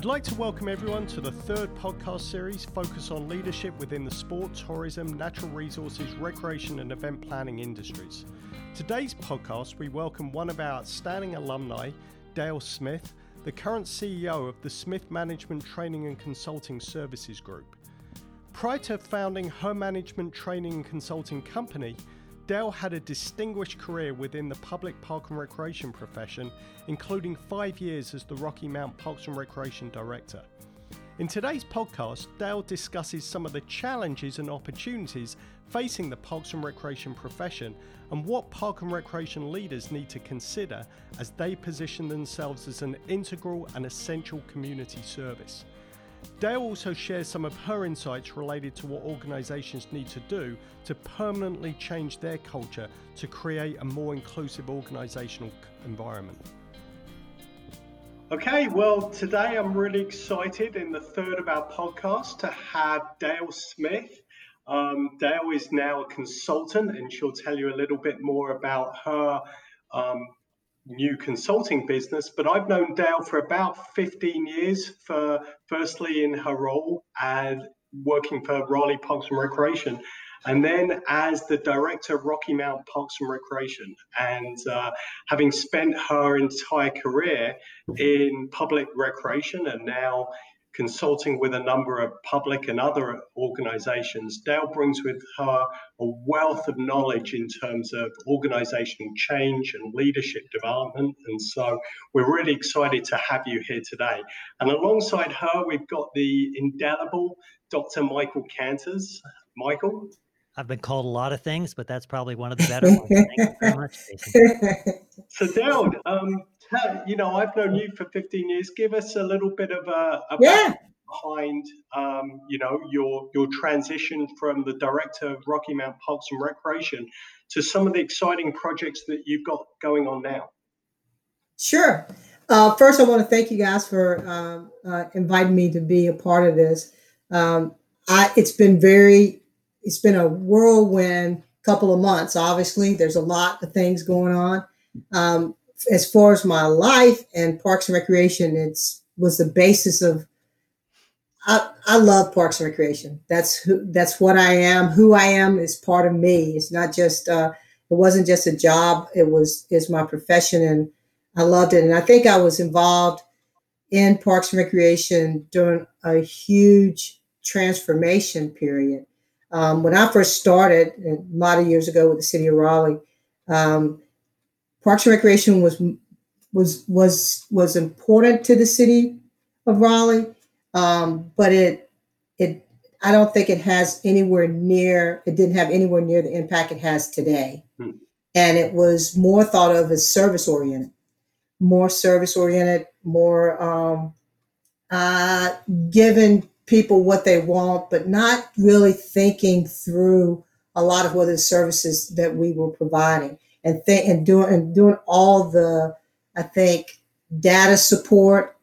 I'd like to welcome everyone to the third podcast series focused on leadership within the sport, tourism, natural resources, recreation, and event planning industries. Today's podcast, we welcome one of our outstanding alumni, Dale Smith, the current CEO of the Smith Management Training and Consulting Services Group. Prior to founding her management training and consulting company, Dale had a distinguished career within the public park and recreation profession, including five years as the Rocky Mount Parks and Recreation Director. In today's podcast, Dale discusses some of the challenges and opportunities facing the parks and recreation profession and what park and recreation leaders need to consider as they position themselves as an integral and essential community service. Dale also shares some of her insights related to what organisations need to do to permanently change their culture to create a more inclusive organisational environment. Okay, well, today I'm really excited in the third of our podcast to have Dale Smith. Um, Dale is now a consultant, and she'll tell you a little bit more about her um, new consulting business, but I've known Dale for about 15 years for firstly in her role as working for Raleigh Parks and Recreation and then as the director of Rocky Mount Parks and Recreation. And uh, having spent her entire career in public recreation and now consulting with a number of public and other organizations, Dale brings with her a wealth of knowledge in terms of organizational change and leadership development. And so we're really excited to have you here today. And alongside her, we've got the indelible Dr. Michael Kanters. Michael? I've been called a lot of things, but that's probably one of the better ones. Thank you very much, Jason. So, Dale, um, you know, I've known you for 15 years. Give us a little bit of a, a yeah. behind, um, you know, your your transition from the director of Rocky Mount Parks and Recreation to some of the exciting projects that you've got going on now. Sure. Uh, first, I want to thank you guys for um, uh, inviting me to be a part of this. Um, I, it's been very, it's been a whirlwind couple of months. Obviously, there's a lot of things going on. Um, as far as my life and Parks and Recreation, it's was the basis of. I, I love Parks and Recreation. That's who. That's what I am. Who I am is part of me. It's not just. Uh, it wasn't just a job. It was is my profession, and I loved it. And I think I was involved in Parks and Recreation during a huge transformation period. Um, when I first started a lot of years ago with the city of Raleigh, um, Parks and Recreation was was was was important to the city of Raleigh, um, but it it I don't think it has anywhere near it didn't have anywhere near the impact it has today, hmm. and it was more thought of as service oriented, more service oriented, more um, uh, giving people what they want, but not really thinking through a lot of what the services that we were providing and th- and doing and doing all the I think data support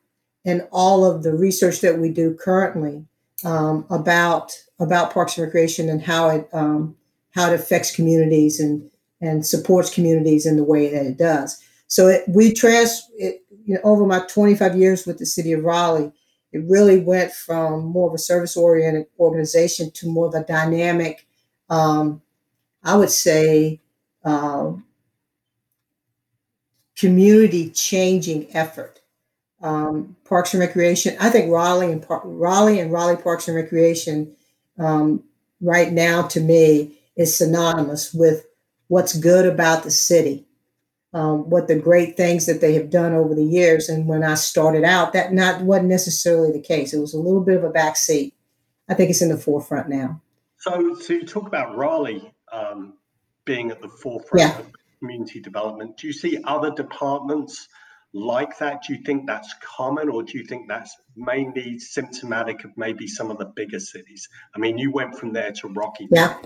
and all of the research that we do currently um, about about Parks and Recreation and how it um, how it affects communities and and supports communities in the way that it does. So it, we trans it, you know, over my 25 years with the city of Raleigh, it really went from more of a service oriented organization to more of a dynamic, um, I would say, um, community changing effort. Um, Parks and Recreation. I think Raleigh and Par- Raleigh and Raleigh Parks and Recreation um, right now to me is synonymous with what's good about the city, um, what the great things that they have done over the years. And when I started out, that not wasn't necessarily the case. It was a little bit of a backseat. I think it's in the forefront now. So, so you talk about Raleigh um, being at the forefront yeah. of community development. Do you see other departments like that? Do you think that's common, or do you think that's mainly symptomatic of maybe some of the bigger cities? I mean, you went from there to Rocky. Yeah,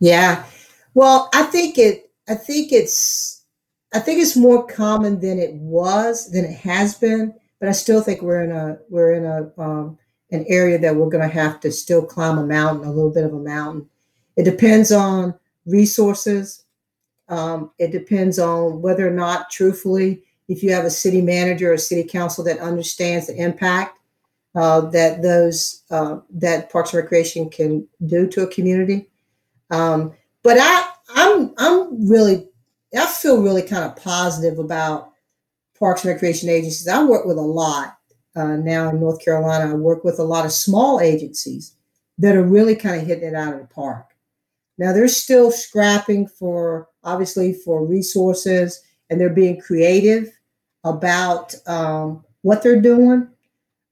yeah. Well, I think it. I think it's. I think it's more common than it was than it has been, but I still think we're in a we're in a um, an area that we're going to have to still climb a mountain, a little bit of a mountain. It depends on resources um, it depends on whether or not, truthfully, if you have a city manager or city council that understands the impact uh, that those uh, that Parks and Recreation can do to a community. Um, but I, I'm I'm really I feel really kind of positive about Parks and Recreation agencies. I work with a lot uh, now in North Carolina. I work with a lot of small agencies that are really kind of hitting it out of the park. Now they're still scrapping for obviously for resources, and they're being creative about um, what they're doing,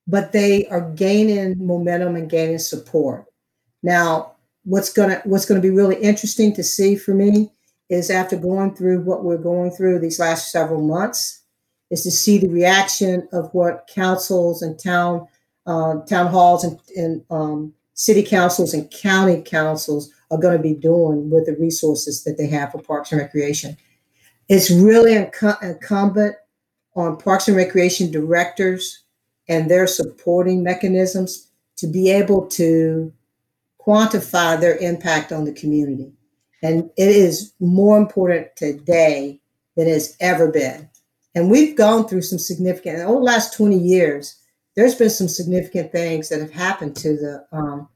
but they are gaining momentum and gaining support. Now, what's gonna what's gonna be really interesting to see for me is after going through what we're going through these last several months, is to see the reaction of what councils and town uh, town halls and, and um, city councils and county councils are going to be doing with the resources that they have for Parks and Recreation. It's really inc- incumbent on Parks and Recreation directors and their supporting mechanisms to be able to quantify their impact on the community. And it is more important today than it's ever been. And we've gone through some significant, over the last 20 years, there's been some significant things that have happened to the um,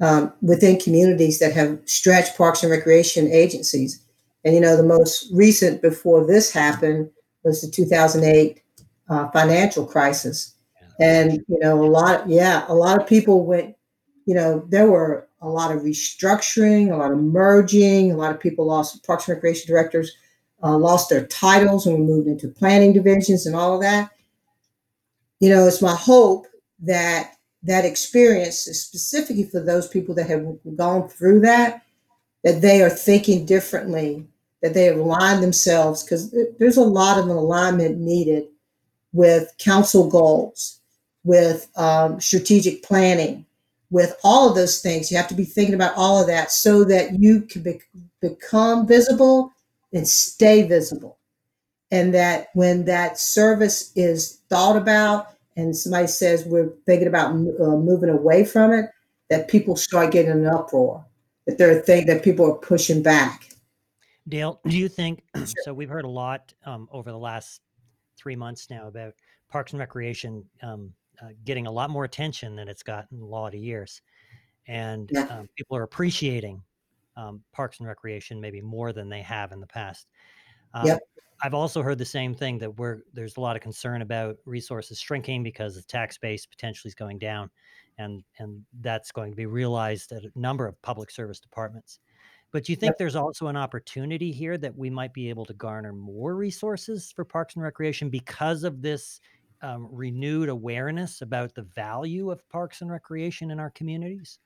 um, within communities that have stretched parks and recreation agencies. And you know, the most recent before this happened was the 2008 uh, financial crisis. And you know, a lot, yeah, a lot of people went. You know, there were a lot of restructuring, a lot of merging. A lot of people lost parks and recreation directors uh, lost their titles and we moved into planning divisions and all of that. You know, it's my hope that that experience, is specifically for those people that have gone through that, that they are thinking differently, that they have aligned themselves, because there's a lot of alignment needed with council goals, with um, strategic planning, with all of those things. You have to be thinking about all of that so that you can be- become visible and stay visible. And that when that service is thought about and somebody says we're thinking about uh, moving away from it, that people start getting an uproar, that there are things that people are pushing back. Dale, do you think so? We've heard a lot um, over the last three months now about Parks and Recreation um, uh, getting a lot more attention than it's gotten in a lot of years. And yeah. um, people are appreciating um, Parks and Recreation maybe more than they have in the past. Um, yep. I've also heard the same thing that we're there's a lot of concern about resources shrinking because the tax base potentially is going down, and and that's going to be realized at a number of public service departments. But do you think there's also an opportunity here that we might be able to garner more resources for Parks and Recreation because of this um, renewed awareness about the value of Parks and Recreation in our communities?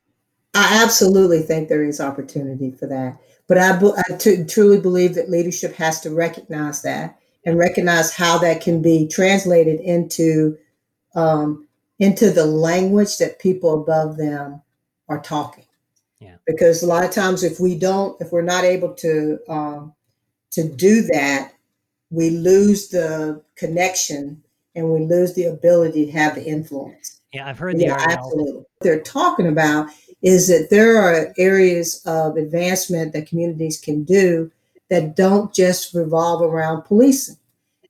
I absolutely think there is opportunity for that. But I, I t- truly believe that leadership has to recognize that and recognize how that can be translated into um, into the language that people above them are talking. Yeah. Because a lot of times, if we don't, if we're not able to um, to do that, we lose the connection and we lose the ability to have the influence. Yeah, I've heard the yeah, absolutely. What they're talking about is that there are areas of advancement that communities can do that don't just revolve around policing,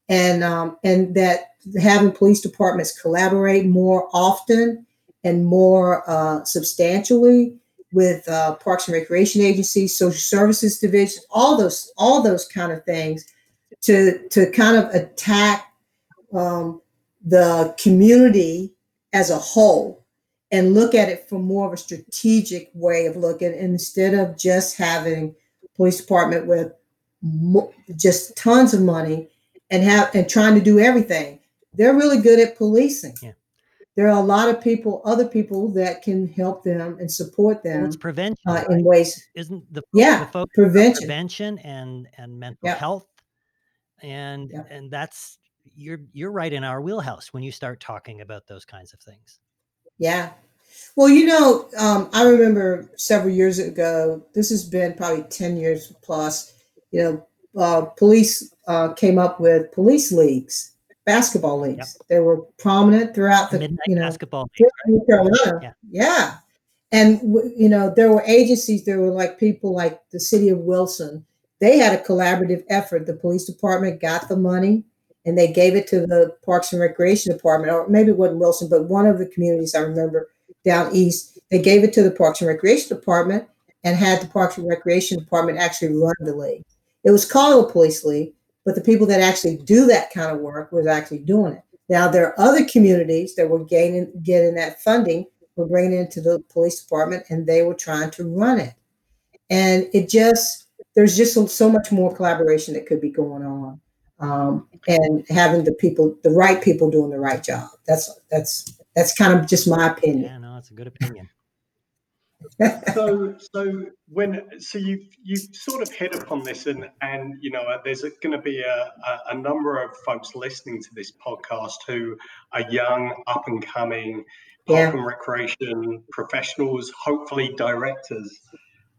and um, and that having police departments collaborate more often and more uh, substantially with uh, parks and recreation agencies, social services division, all those all those kind of things to to kind of attack um, the community as a whole and look at it from more of a strategic way of looking instead of just having police department with mo- just tons of money and have and trying to do everything they're really good at policing yeah. there are a lot of people other people that can help them and support them well, it's prevention uh, in ways isn't the yeah the prevention prevention and and mental yep. health and yep. and that's you're you're right in our wheelhouse when you start talking about those kinds of things yeah. Well, you know, um, I remember several years ago, this has been probably 10 years plus, you know, uh, police uh, came up with police leagues, basketball leagues. Yep. They were prominent throughout the, Midnight you know, basketball league, right? Yeah. yeah. And, you know, there were agencies, there were like people like the city of Wilson. They had a collaborative effort. The police department got the money and they gave it to the Parks and Recreation Department, or maybe it wasn't Wilson, but one of the communities I remember down east, they gave it to the Parks and Recreation Department and had the Parks and Recreation Department actually run the league. It was called a police league, but the people that actually do that kind of work was actually doing it. Now there are other communities that were gaining getting that funding, were bringing it into the police department, and they were trying to run it. And it just there's just so, so much more collaboration that could be going on, um, and having the people, the right people, doing the right job. That's that's that's kind of just my opinion. Yeah, no, that's a good opinion so so when so you you sort of hit upon this and and you know there's going to be a, a, a, number of folks listening to this podcast who are young up and coming park yeah. and recreation professionals hopefully directors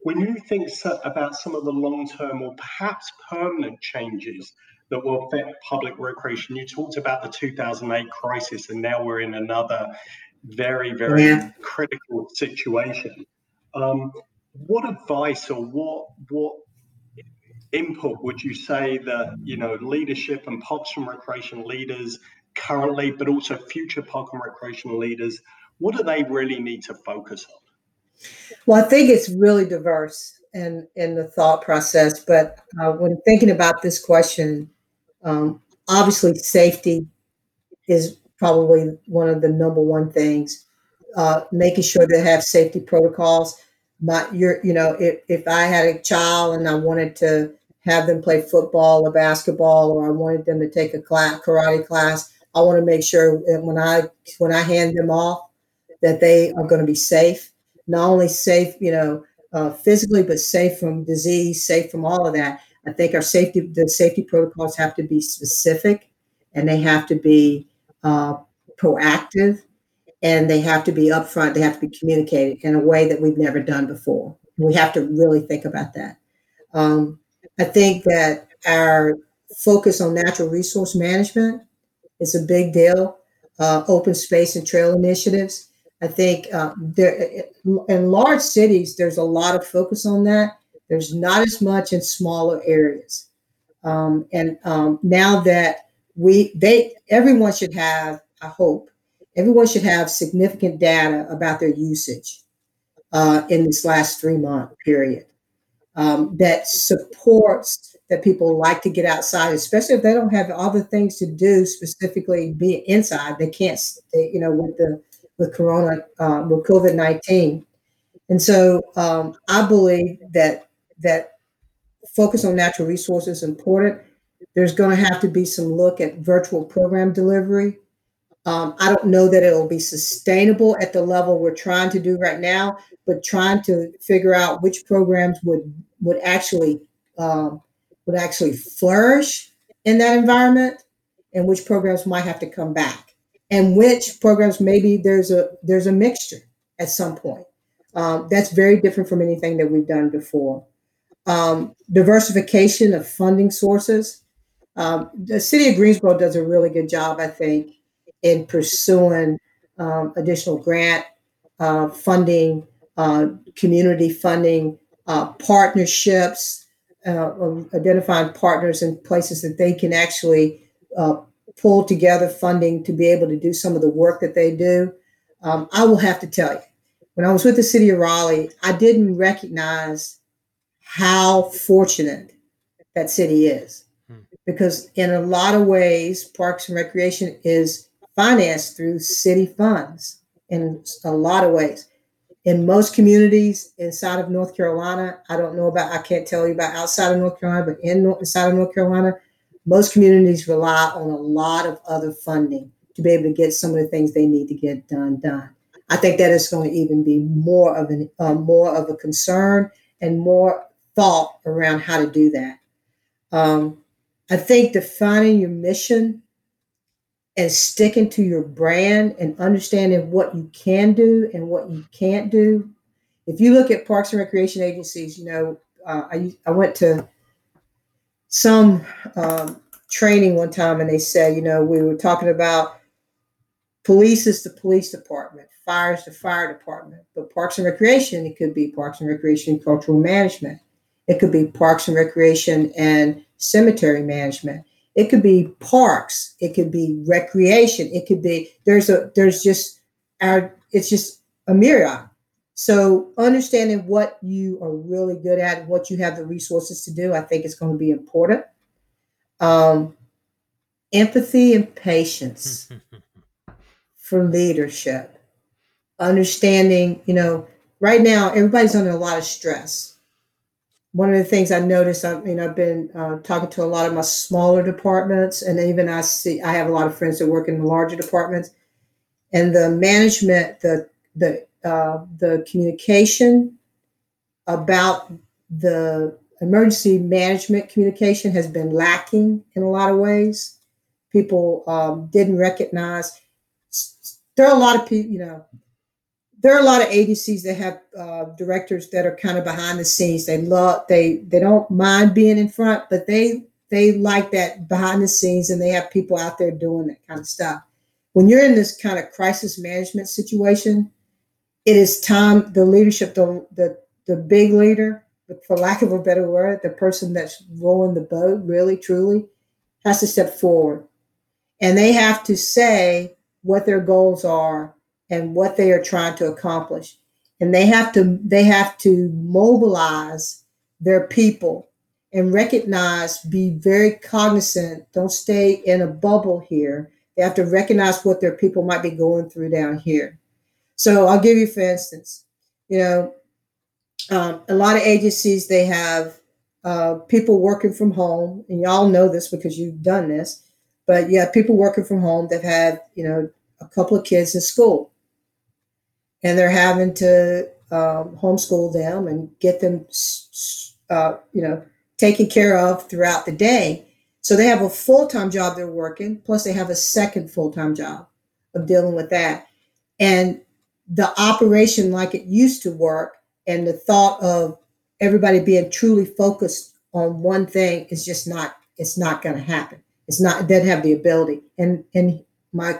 when you think so, about some of the long-term or perhaps permanent changes that will affect public recreation you talked about the 2008 crisis and now we're in another very very yeah. critical situation um, what advice or what what input would you say that you know leadership and parks and recreation leaders currently, but also future park and recreation leaders, what do they really need to focus on? Well, I think it's really diverse in in the thought process. But uh, when thinking about this question, um, obviously safety is probably one of the number one things uh, making sure they have safety protocols. My, you're, you know, if, if I had a child and I wanted to have them play football or basketball, or I wanted them to take a class, karate class, I want to make sure that when I when I hand them off, that they are going to be safe. Not only safe, you know, uh, physically, but safe from disease, safe from all of that. I think our safety, the safety protocols have to be specific, and they have to be uh, proactive and they have to be upfront. They have to be communicated in a way that we've never done before. We have to really think about that. Um, I think that our focus on natural resource management is a big deal. Uh, open space and trail initiatives. I think uh, there in large cities, there's a lot of focus on that. There's not as much in smaller areas. Um, and um, now that we, they, everyone should have, I hope, everyone should have significant data about their usage uh, in this last three month period um, that supports that people like to get outside, especially if they don't have other things to do, specifically be inside. They can't, stay, you know, with the with Corona, uh, with COVID nineteen, and so um, I believe that that focus on natural resources important. There's going to have to be some look at virtual program delivery um, I don't know that it'll be sustainable at the level we're trying to do right now, but trying to figure out which programs would would actually um, would actually flourish in that environment, and which programs might have to come back, and which programs maybe there's a there's a mixture at some point. Um, that's very different from anything that we've done before. Um, diversification of funding sources. Um, the city of Greensboro does a really good job, I think, in pursuing um, additional grant uh, funding, uh, community funding, uh, partnerships, uh, identifying partners and places that they can actually uh, pull together funding to be able to do some of the work that they do. Um, I will have to tell you, when I was with the city of Raleigh, I didn't recognize how fortunate that city is. Hmm. Because in a lot of ways, Parks and Recreation is financed through city funds in a lot of ways. In most communities inside of North Carolina, I don't know about, I can't tell you about outside of North Carolina, but in inside of North Carolina, most communities rely on a lot of other funding to be able to get some of the things they need to get done done. I think that is going to even be more of an uh, more of a concern and more thought around how to do that. Um, I think defining your mission and sticking to your brand and understanding what you can do and what you can't do. If you look at parks and recreation agencies, you know, uh, I, I went to some um, training one time and they said, you know, we were talking about police is the police department, fire is the fire department, but parks and recreation, it could be parks and recreation cultural management. It could be parks and recreation and cemetery management It could be parks. It could be recreation. It could be there's a there's just our it's just a myriad. So understanding what you are really good at, what you have the resources to do, I think is going to be important. Um, empathy and patience for leadership. Understanding, you know, right now everybody's under a lot of stress. One of the things I noticed, I mean, I've been uh, talking to a lot of my smaller departments, and even I see I have a lot of friends that work in the larger departments, and the management, the the uh, the communication about the emergency management communication has been lacking in a lot of ways. People um, didn't recognize. There are a lot of people, you know, there are a lot of agencies that have uh, directors that are kind of behind the scenes. They love they they don't mind being in front, but they they like that behind the scenes, and they have people out there doing that kind of stuff. When you're in this kind of crisis management situation, it is time the leadership, the the the big leader, for lack of a better word, the person that's rowing the boat, really truly, has to step forward, and they have to say what their goals are and what they are trying to accomplish. And they have to they have to mobilize their people and recognize be very cognizant. Don't stay in a bubble here. They have to recognize what their people might be going through down here. So i'll give you for instance you know um, a lot of agencies they have uh, people working from home and y'all know this because you've done this but yeah people working from home that have you know a couple of kids in school and they're having to um, homeschool them and get them, uh, you know, taken care of throughout the day. So they have a full time job they're working, plus they have a second full time job of dealing with that. And the operation, like it used to work, and the thought of everybody being truly focused on one thing is just not. It's not going to happen. It's not. It doesn't have the ability. And and my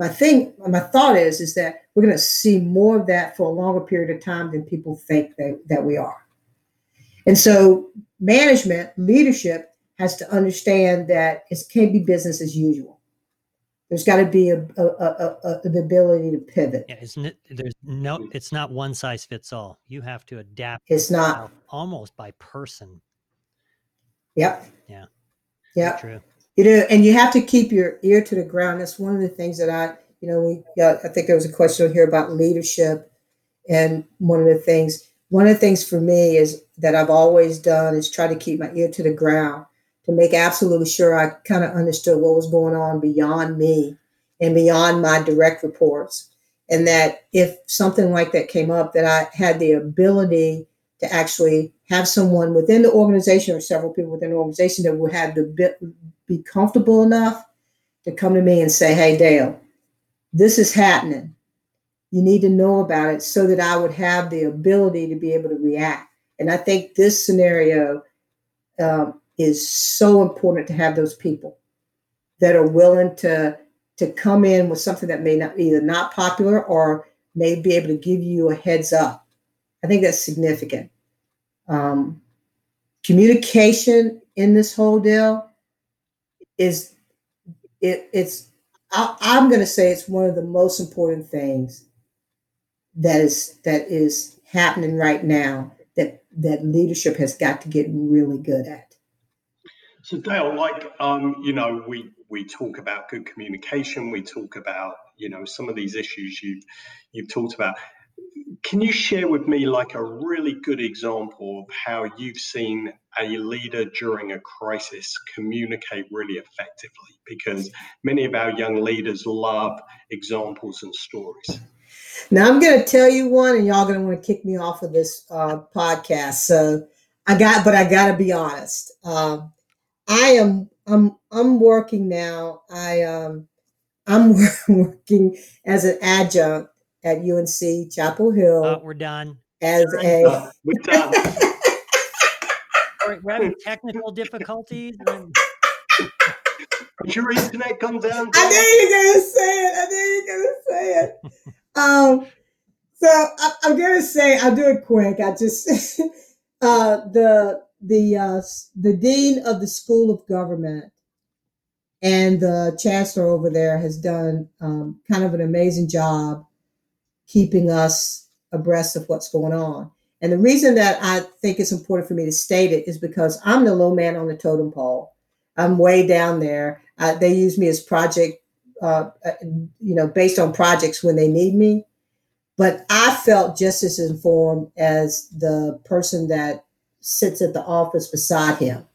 my thing, my thought is, is that we're going to see more of that for a longer period of time than people think that, that we are. And so, management, leadership has to understand that it can't be business as usual. There's got to be a, a, a, the ability to pivot. Yeah, isn't it? There's no. It's not one size fits all. You have to adapt. It's not almost by person. Yep. Yeah. Yeah. True. You know, and you have to keep your ear to the ground. That's one of the things that I, you know, we. Yeah, I think there was a question here about leadership, and one of the things, one of the things for me is that I've always done is try to keep my ear to the ground to make absolutely sure I kind of understood what was going on beyond me and beyond my direct reports. And that if something like that came up, that I had the ability to actually have someone within the organization or several people within the organization that would have the be comfortable enough to come to me and say, Hey, Dale, this is happening. You need to know about it so that I would have the ability to be able to react. And I think this scenario um, is so important to have those people that are willing to to come in with something that may not either not popular or may be able to give you a heads up. I think that's significant. Um, communication in this whole deal is it, it's I, I'm going to say it's one of the most important things that is that is happening right now that that leadership has got to get really good at. So Dale, like um, you know, we we talk about good communication, we talk about you know some of these issues you've you've talked about can you share with me like a really good example of how you've seen a leader during a crisis communicate really effectively? Because many of our young leaders love examples and stories. Now i'm going to tell you one and y'all going to want to kick me off of this uh, podcast so i got but i got to be honest. Um, i am i'm i'm working now. I um i'm working as an adjunct at UNC Chapel Hill. Uh, we're done. As a uh, we're done. we're having technical difficulties. And... Has your internet gone down? I knew you were gonna say it. I knew you were gonna say it. um, so I, am gonna say I'll do it quick. I just uh, the the uh, the dean of the School of Government and the chancellor over there has done um, kind of an amazing job keeping us abreast of what's going on. And the reason that I think it's important for me to state it is because I'm the low man on the totem pole. I'm way down there. They use me as project, uh, uh, you know, based on projects when they need me. But I felt just as informed as the person that sits at the office beside him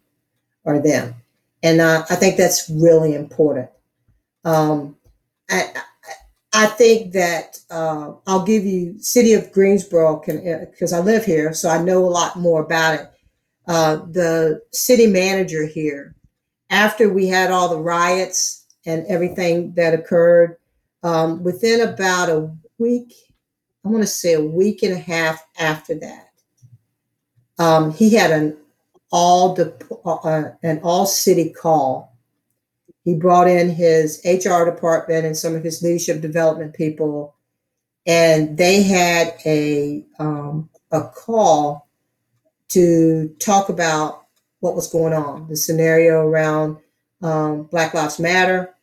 or them. And I, I think that's really important. Um, I, I think that uh, I'll give you City of Greensboro because uh, I live here, so I know a lot more about it. Uh, the city manager here, after we had all the riots and everything that occurred, um, within about a week, I want to say a week and a half after that, um, he had an all de- uh, an all city call he brought in his HR department and some of his leadership development people, and they had a um, a call to talk about what was going on, the scenario around um, Black Lives Matter,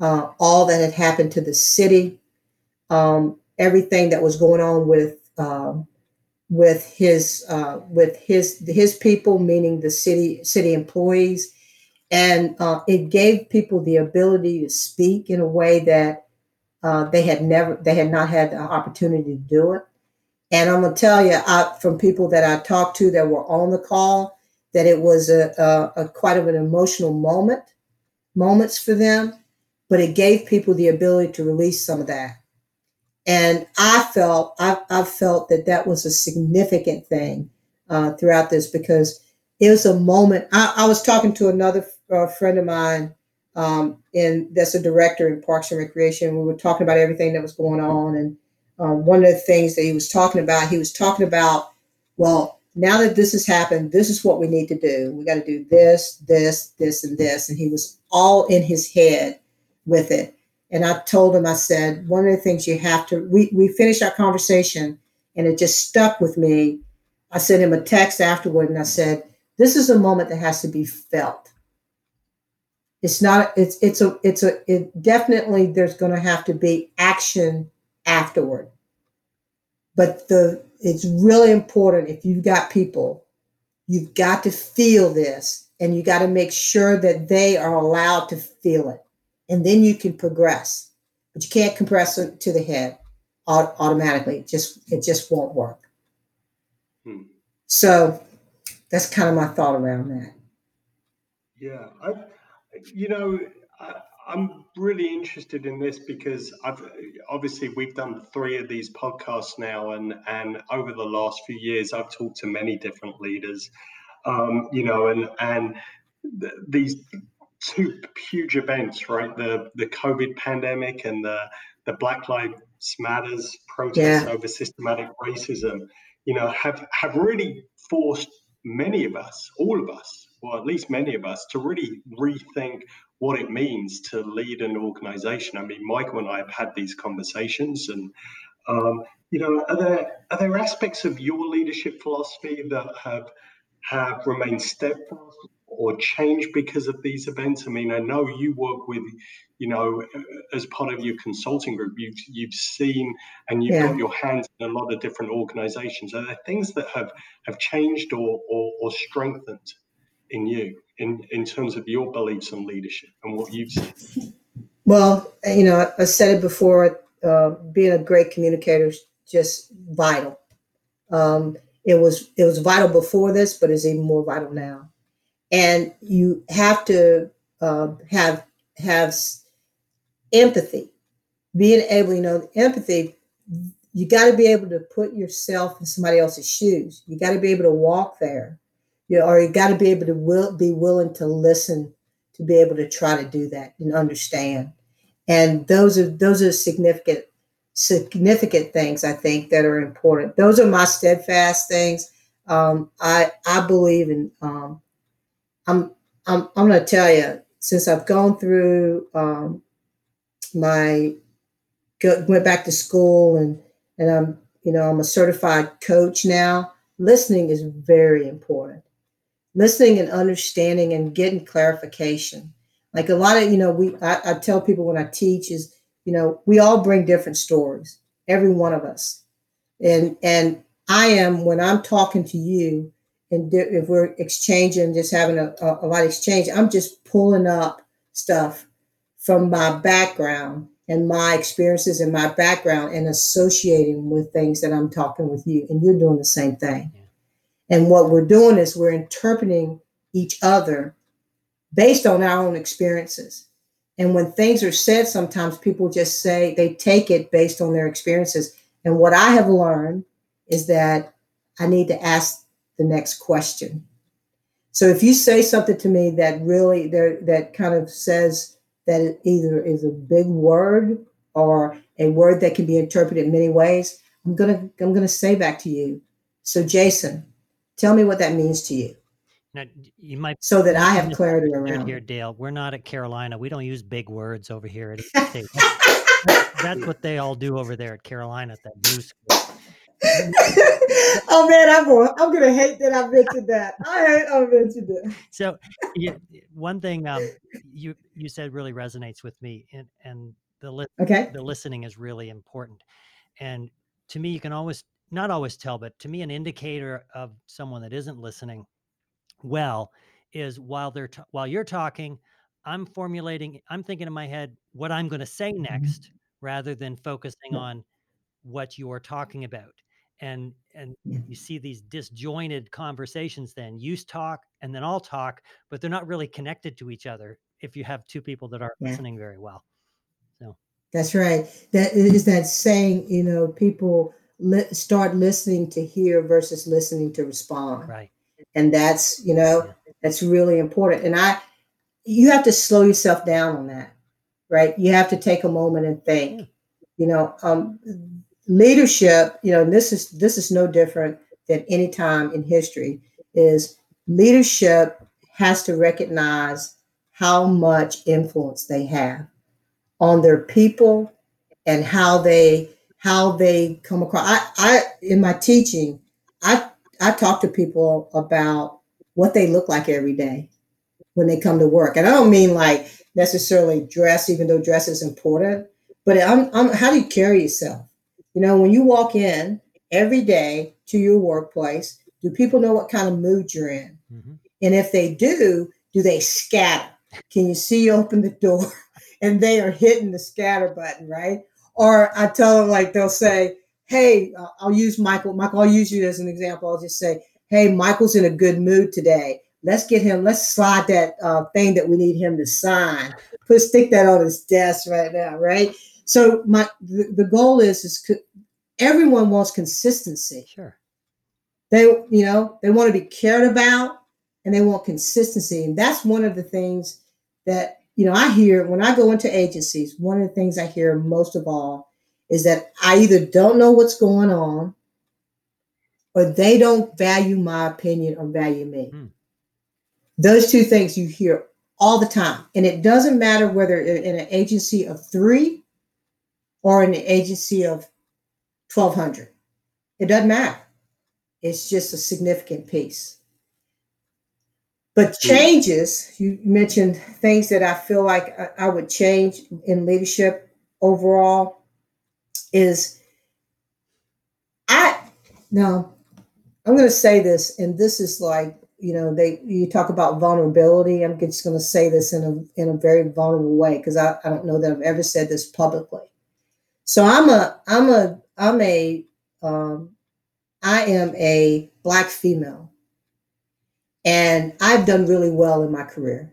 uh, all that had happened to the city, um, everything that was going on with um, with his uh, with his his people, meaning the city city employees, and uh, it gave people the ability to speak in a way that uh, they had never they had not had the opportunity to do it. And i'm going to tell you I, from people that i talked to that were on the call that it was a, a, a quite of an emotional moment moments for them but it gave people the ability to release some of that. And i felt i, I felt that that was a significant thing uh, throughout this because it was a moment I, I was talking to another a friend of mine, um, and that's a director in Parks and Recreation. We were talking about everything that was going on, and um, one of the things that he was talking about, he was talking about, well, now that this has happened, this is what we need to do. We got to do this, this, this, and this, and he was all in his head with it. And I told him, I said, one of the things you have to, we, we finished our conversation and it just stuck with me. I sent him a text afterward and I said, this is a moment that has to be felt it's not it's it's a it's a it definitely there's going to have to be action afterward. But the it's really important if you've got people you've got to feel this and you got to make sure that they are allowed to feel it. And then you can progress. But you can't compress it to the head automatically. It just it just won't work. Hmm. so that's kind of my thought around that. Yeah i you know, I, I'm really interested in this because I've obviously we've done three of these podcasts now, and and over the last few years, I've talked to many different leaders, um, you know, and and th- these two huge events, right? The the COVID pandemic and the the Black Lives Matters protests yeah. over systematic racism, you know, have have really forced many of us, all of us, or at least many of us, to really rethink what it means to lead an organization. I mean, Michael and I have had these conversations, and um, you know, are there are there aspects of your leadership philosophy that have have remained steadfast or changed because of these events? I mean, I know you work with, you know, as part of your consulting group, you've you've seen and you've yeah. got your hands in a lot of different organizations. Are there things that have have changed or or, or strengthened in you in, in terms of your beliefs on leadership and what you've seen? Well, you know, I said it before, uh, being a great communicator is just vital. Um, it was it was vital before this, but it's even more vital now. And you have to uh, have have empathy, being able, you know, empathy. You got to be able to put yourself in somebody else's shoes. You got to be able to walk there you know, or you got to be able to will, be willing to listen to be able to try to do that and understand. And those are those are significant significant things I think that are important. Those are my steadfast things. Um, I I believe in. Um, I'm I'm I'm going to tell you since I've gone through um, my go, went back to school and and I'm you know I'm a certified coach now. Listening is very important listening and understanding and getting clarification. Like a lot of, you know, we I, I tell people when I teach is, you know, we all bring different stories, every one of us. And and I am when I'm talking to you, and if we're exchanging, just having a, a, a lot of exchange, I'm just pulling up stuff from my background and my experiences and my background and associating with things that I'm talking with you. And you're doing the same thing. Yeah. And what we're doing is we're interpreting each other based on our own experiences. And when things are said, sometimes people just say they take it based on their experiences. And what I have learned is that I need to ask the next question. So if you say something to me that really there that kind of says that it either is a big word or a word that can be interpreted in many ways, I'm gonna I'm gonna say back to you. So Jason, tell me what that means to you. Now, you might so that I have clarity around here, Dale. We're not at Carolina. We don't use big words over here at State. that's, that's what they all do over there at Carolina at that blue school. oh man, I'm going. I'm gonna hate that I mentioned that. I hate I mentioned it. So, you, one thing um, you you said really resonates with me, and and the li- okay the listening is really important. And to me, you can always not always tell, but to me, an indicator of someone that isn't listening well is while they're t- while you're talking, I'm formulating. I'm thinking in my head what I'm going to say mm-hmm. next, rather than focusing on what you're talking about and and you see these disjointed conversations then you talk and then i'll talk but they're not really connected to each other if you have two people that aren't yeah. listening very well so that's right that is that saying you know people li- start listening to hear versus listening to respond. Right. And that's you know yeah. that's really important. And i you have to slow yourself down on that right? You have to take a moment and think. You know um leadership, you know, this is this is no different than any time in history, is leadership has to recognize how much influence they have on their people and how they how they come across. I, I in my teaching, I I talk to people about what they look like every day when they come to work. And I don't mean like necessarily dress, even though dress is important, but I'm, I'm how do you carry yourself? You know, when you walk in every day to your workplace, do people know what kind of mood you're in? Mm-hmm. And if they do, do they scatter? Can you see you open the door and they are hitting the scatter button, right? Or I tell them, like, they'll say, Hey, uh, I'll use Michael. Michael, I'll use you as an example. I'll just say, Hey, Michael's in a good mood today. Let's get him, let's slide that uh, thing that we need him to sign. Put stick that on his desk right now, right? So my the, the goal is is co- everyone wants consistency. Sure. They you know they want to be cared about and they want consistency, and that's one of the things that you know I hear when I go into agencies. One of the things I hear most of all is that I either don't know what's going on or they don't value my opinion or value me. Hmm. Those two things you hear all the time. And it doesn't matter whether in an agency of three or in an agency of 1200 it doesn't matter it's just a significant piece but changes you mentioned things that i feel like i, would change in leadership overall is i no i'm going to say this and this is like you know they you talk about vulnerability i'm just going to say this in a in a very vulnerable way because I, I don't know that i've ever said this publicly. So I'm a I'm a I'm a um, I am a black female, and I've done really well in my career.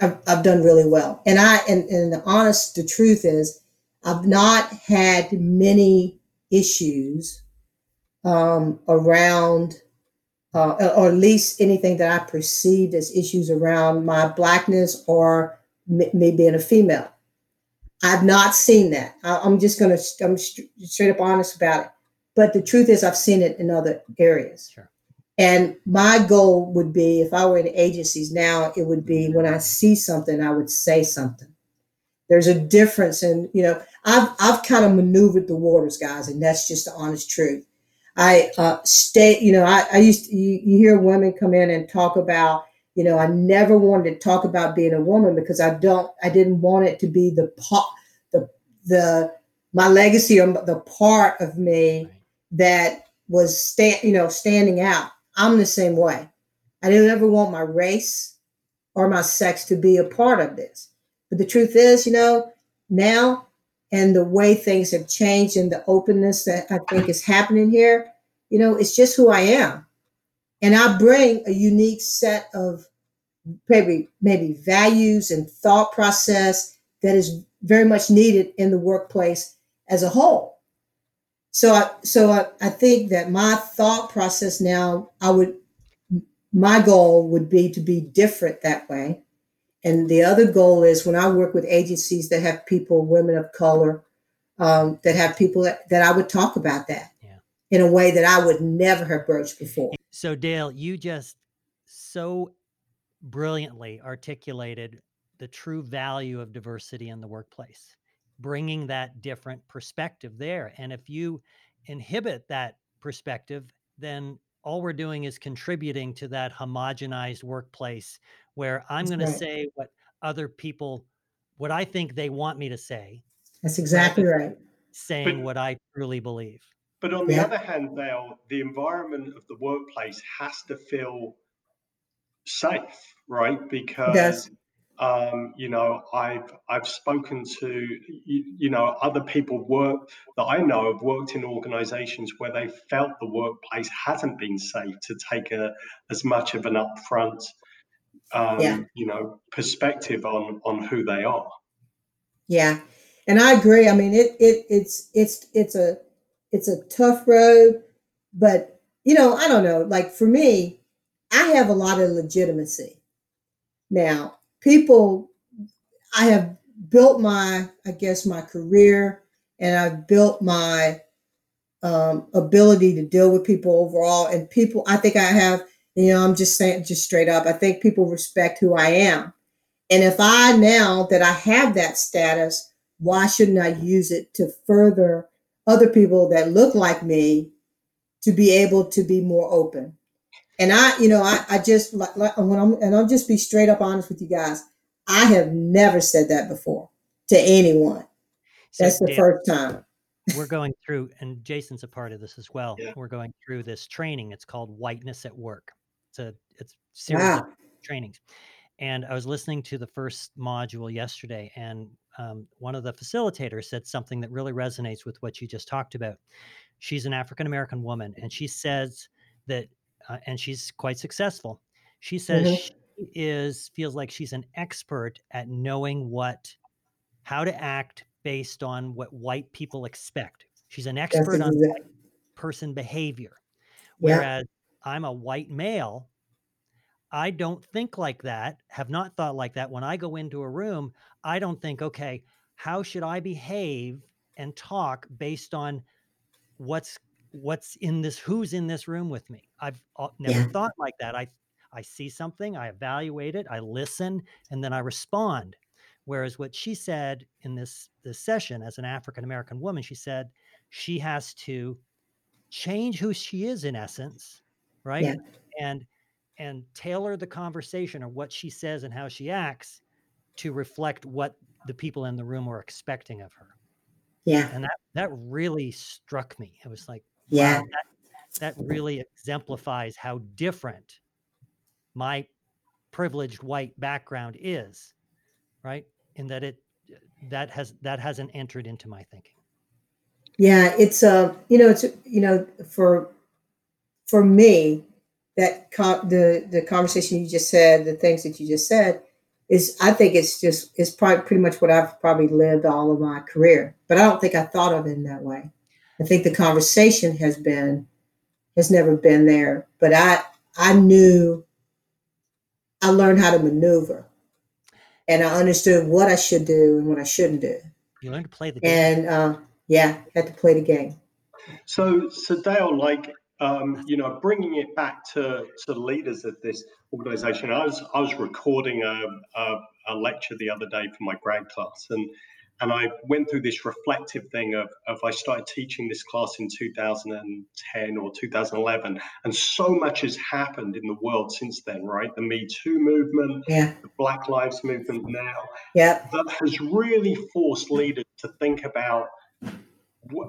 I've, I've done really well, and I and, and the honest the truth is, I've not had many issues um, around, uh, or at least anything that I perceived as issues around my blackness or me being a female. I've not seen that. I, am just going to, I'm straight up honest about it. But the truth is, I've seen it in other areas. Sure. And my goal would be, if I were in agencies now, it would be when I see something, I would say something. There's a difference, and you know, I've I've kind of maneuvered the waters, guys, and that's just the honest truth. I uh, stay, you know, I, I used to, you, you hear women come in and talk about you know, I never wanted to talk about being a woman because I don't, I didn't want it to be the part, the, the, my legacy or the part of me that was stand, you know, standing out. I'm the same way. I didn't ever want my race or my sex to be a part of this. But the truth is, you know, now and the way things have changed and the openness that I think is happening here, you know, it's just who I am. And I bring a unique set of maybe maybe values and thought process that is very much needed in the workplace as a whole. So I so I, I think that my thought process now, I would my goal would be to be different that way. And the other goal is when I work with agencies that have people, women of color, um, that have people that, that I would talk about that Yeah. in a way that I would never have broached before. So, Dale, you just so brilliantly articulated the true value of diversity in the workplace, bringing that different perspective there. And if you inhibit that perspective, then all we're doing is contributing to that homogenized workplace where I'm That's going to say what other people, what I think they want me to say, That's exactly right. saying But- what I truly believe. But on the Yeah. other hand, Dale, the environment of the workplace has to feel safe, right? Because does. Um, you know, I've I've spoken to you, you know other people work that I know have worked in organisations where they felt the workplace hasn't been safe to take a as much of an upfront, um, Yeah. you know, perspective on on who they are. Yeah, and I agree. I mean, it it it's it's it's a it's a tough road, but you know, I don't know. Like for me, I have a lot of legitimacy. Now, people, I have built my, I guess, my career, and I've built my um, ability to deal with people overall. And people, I think I have. You know, I'm just saying, just straight up. I think people respect who I am. And if I now that I have that status, why shouldn't I use it to further other people that look like me to be able to be more open? And I, you know, I, I just like, like when I'm, and I'll just be straight up honest with you guys. I have never said that before to anyone. So, That's the Dale, first time. we're going through, and Jason's a part of this as well. Yeah. We're going through this training. It's called Whiteness at Work. It's a it's a series Wow. of trainings. And I was listening to the first module yesterday, and um, one of the facilitators said something that really resonates with what you just talked about. She's an African American woman, and she says that, uh, and she's quite successful. She says Mhm. she is feels like she's an expert at knowing what how to act based on what white people expect. She's an expert on exact- person behavior. Yeah. Whereas I'm a white male, I don't think like that, have not thought like that. When I go into a room, I don't think, okay, how should I behave and talk based on what's what's in this who's in this room with me i've uh, never Yeah. thought like that i i see something i evaluate it i listen and then i respond whereas what she said in this this session as an african american woman she said she has to change who she is in essence right Yeah. and and tailor the conversation or what she says and how she acts to reflect what the people in the room are expecting of her Yeah. and that that really struck me it was like Yeah. wow, that, that really exemplifies how different my privileged white background is right in that it that has that hasn't entered into my thinking Yeah, it's uh, you know, it's you know, for for me, that the the conversation you just said, the things that you just said, is I think it's just it's probably pretty much what I've probably lived all of my career. But I don't think I thought of it in that way. I think the conversation has been has never been there. But I I knew I learned how to maneuver, and I understood what I should do and what I shouldn't do. you learn to play the game And uh, yeah, had to play the game. So, so Dale, like, um, you know, bringing it back to to the leaders of this organization, I was I was recording a, a, a lecture the other day for my grad class, and and I went through this reflective thing of, of I started teaching this class in 2010 or 2011, and so much has happened in the world since then, right? The Me Too movement, yeah. the Black Lives movement now, yeah, that has really forced leaders to think about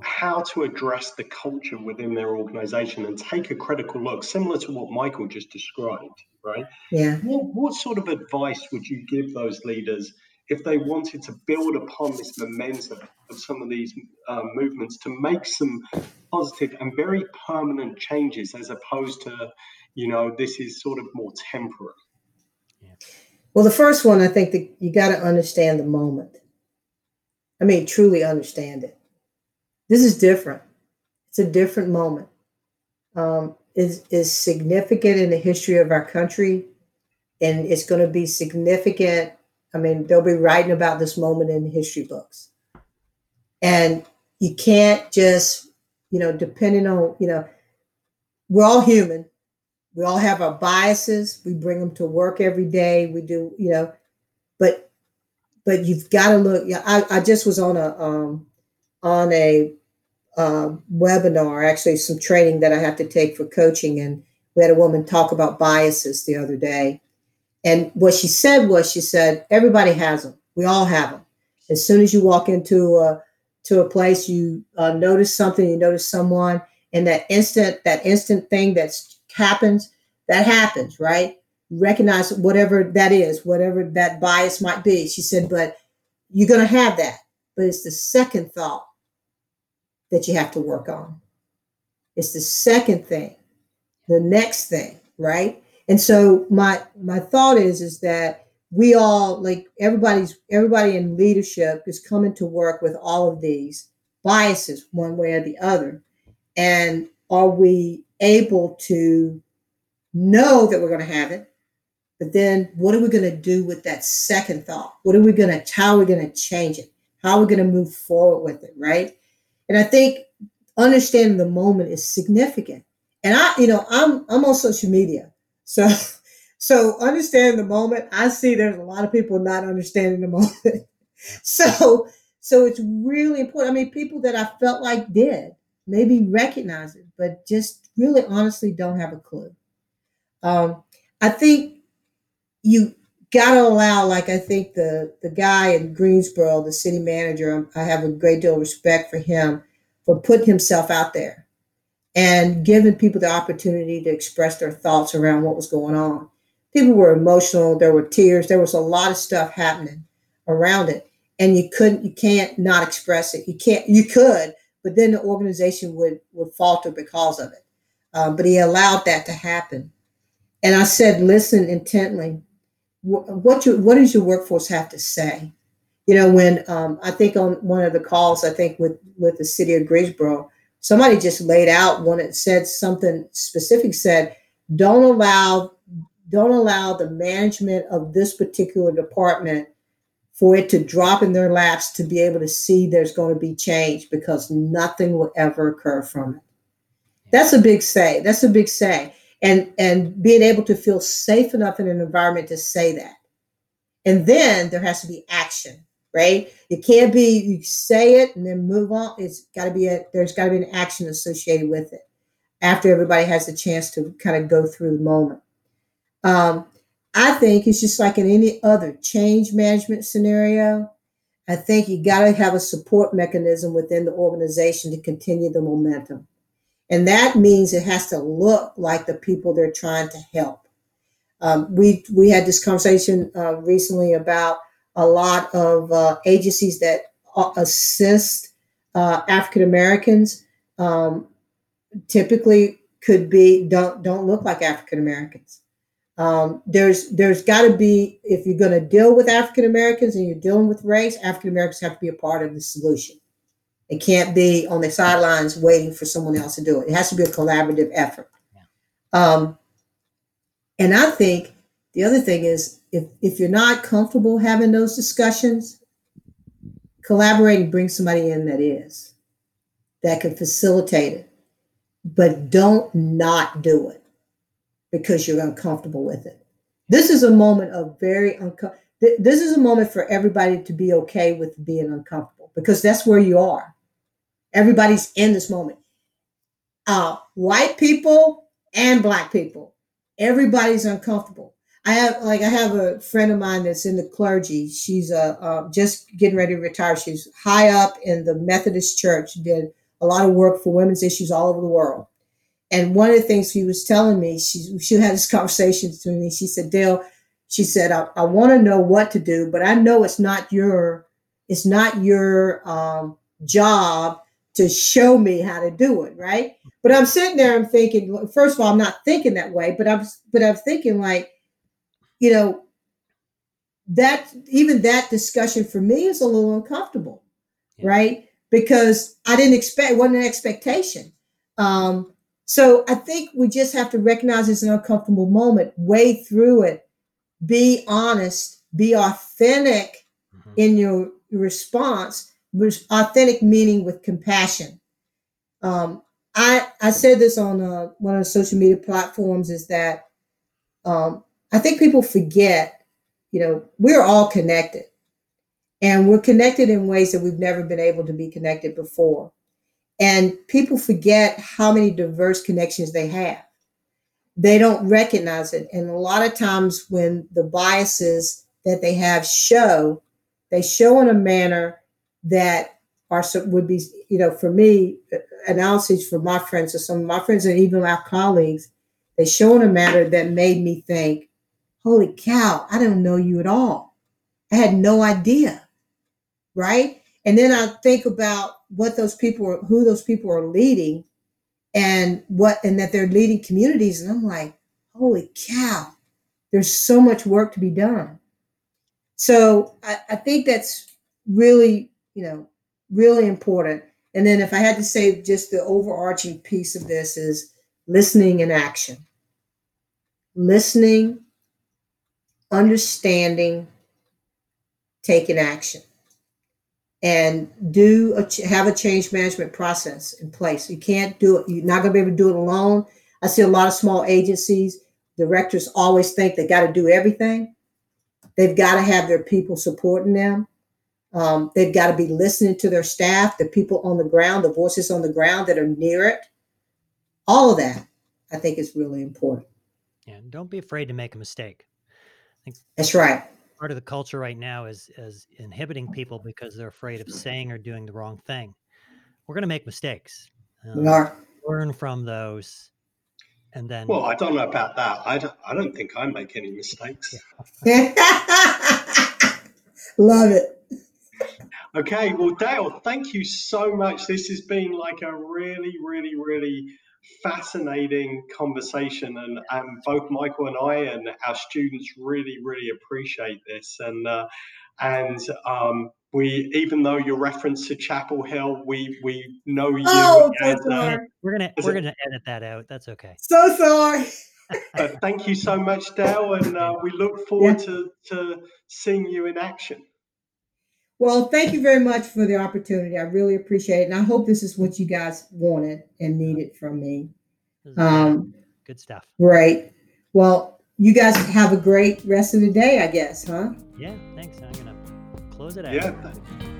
how to address the culture within their organization and take a critical look, similar to what Michael just described, right? Yeah. What, what sort of advice would you give those leaders if they wanted to build upon this momentum of some of these uh, movements to make some positive and very permanent changes as opposed to, you know, this is sort of more temporary? Well, the first one, I think that you got to understand the moment. I mean, truly understand it. This is different. It's a different moment. Um, is is significant in the history of our country, and it's going to be significant I mean, they'll be writing about this moment in history books. And you can't just, you know, depending on, you know, we're all human. We all have our biases. We bring them to work every day. We do, you know, but but you've got to look. Yeah, I, I just was on a um on a uh, webinar, actually some training that I have to take for coaching, and we had a woman talk about biases the other day, and what she said was, she said, everybody has them. We all have them. As soon as you walk into a to a place, you uh, notice something, you notice someone, and that instant that instant thing that happens, that happens, right? recognize whatever that is, whatever that bias might be. She said, but you're going to have that. But it's the second thought that you have to work on. It's the second thing, the next thing, right? And so my my thought is is that we all like everybody's everybody in leadership is coming to work with all of these biases one way or the other. And are we able to know that we're going to have it? But then what are we going to do with that second thought? What are we going to how are we going to change it? How are we going to move forward with it, right? And I think understanding the moment is significant. And I, you know, I'm I'm on social media so, so understanding the moment, I see there's a lot of people not understanding the moment. so, so it's really important. I mean, people that I felt like did maybe recognize it, but just really honestly don't have a clue. Um, I think you got to allow, like I think the the guy in Greensboro, the city manager, I have a great deal of respect for him for putting himself out there and giving people the opportunity to express their thoughts around what was going on. People were emotional, there were tears, there was a lot of stuff happening around it. And you couldn't, you can't not express it. You can't, you could, but then the organization would would falter because of it. Um, but he allowed that to happen. And I said, listen intently. What you, what does your workforce have to say? You know, when um, I think on one of the calls, I think with with the city of Greensboro, somebody just laid out when it said something specific said don't allow don't allow the management of this particular department for it to drop in their laps to be able to see there's going to be change because nothing will ever occur from it. That's a big say that's a big say. And and being able to feel safe enough in an environment to say that. And then there has to be action right? It can't be you say it and then move on. It's got to be a there's got to be an action associated with it after everybody has the chance to kind of go through the moment. Um, I think it's just like in any other change management scenario. I think you got to have a support mechanism within the organization to continue the momentum. And that means it has to look like the people they're trying to help. Um, we we had this conversation uh, recently about a lot of uh, agencies that uh, assist uh, African Americans um, typically could be don't don't look like African Americans. Um, there's there's got to be if you're going to deal with African Americans and you're dealing with race, African Americans have to be a part of the solution. It can't be on the sidelines waiting for someone else to do it. It has to be a collaborative effort. Yeah. Um, and I think the other thing is if if you're not comfortable having those discussions, collaborating bring somebody in that is that can facilitate it. But don't not do it because you're uncomfortable with it. This is a moment of very uncomfortable. th- this is a moment for everybody to be okay with being uncomfortable because that's where you are. Everybody's in this moment. Uh, white people and black people, everybody's uncomfortable. I have like I have a friend of mine that's in the clergy. She's uh, uh, just getting ready to retire. She's high up in the Methodist Church. Did a lot of work for women's issues all over the world. And one of the things she was telling me, she she had this conversation to me. She said, Dale, she said, I, I want to know what to do, but I know it's not your it's not your um, job to show me how to do it, right? But I'm sitting there, I'm thinking, first of all, I'm not thinking that way, but I'm but I'm thinking like, you know, that even that discussion for me is a little uncomfortable, yeah. right? Because I didn't expect, wasn't an expectation. Um, so I think we just have to recognize it's an uncomfortable moment, wade through it, be honest, be authentic mm-hmm. in your response, With authentic meaning with compassion. Um, I I said this on uh, one of the social media platforms is that um, I think people forget, you know, we're all connected, and we're connected in ways that we've never been able to be connected before. And people forget how many diverse connections they have. They don't recognize it. And a lot of times when the biases that they have show, they show in a manner that are would be, you know, for me, uh, analysis for my friends or some of my friends and even my colleagues, they show in a manner that made me think, holy cow, I don't know you at all. I had no idea. Right. And then I think about what those people are, who those people are leading and what, and that they're leading communities. And I'm like, holy cow, there's so much work to be done. So I, I think that's really, you know, really important. And then if I had to say just the overarching piece of this is listening and action. Listening, understanding, taking action and do a, have a change management process in place. You can't do it. You're not going to be able to do it alone. I see a lot of small agencies. Directors always think they got to do everything. They've got to have their people supporting them. Um, they've got to be listening to their staff, the people on the ground, the voices on the ground that are near it. All of that, I think, is really important. Yeah, don't be afraid to make a mistake. That's right part of the culture right now is is inhibiting people because they're afraid of saying or doing the wrong thing. We're going to make mistakes. Um, we are. Learn from those, and then. Well, I don't know about that. I don't. I don't think I make any mistakes. Love it. Okay, well, Dale, thank you so much. This has been like a really, really, really fascinating conversation, and, and both Michael and I and our students really, really appreciate this. And uh, and um, we, even though your reference to Chapel Hill, we we know you. Oh, as, uh, we're gonna we're gonna edit that out. That's okay. So sorry. but thank you so much, Dale, and uh, we look forward yeah. to to seeing you in action. Well, thank you very much for the opportunity. I really appreciate it. And I hope this is what you guys wanted and needed from me. Um, good stuff. Right. Well, you guys have a great rest of the day, I guess, huh? Yeah, thanks. I'm going to close it out. Yeah.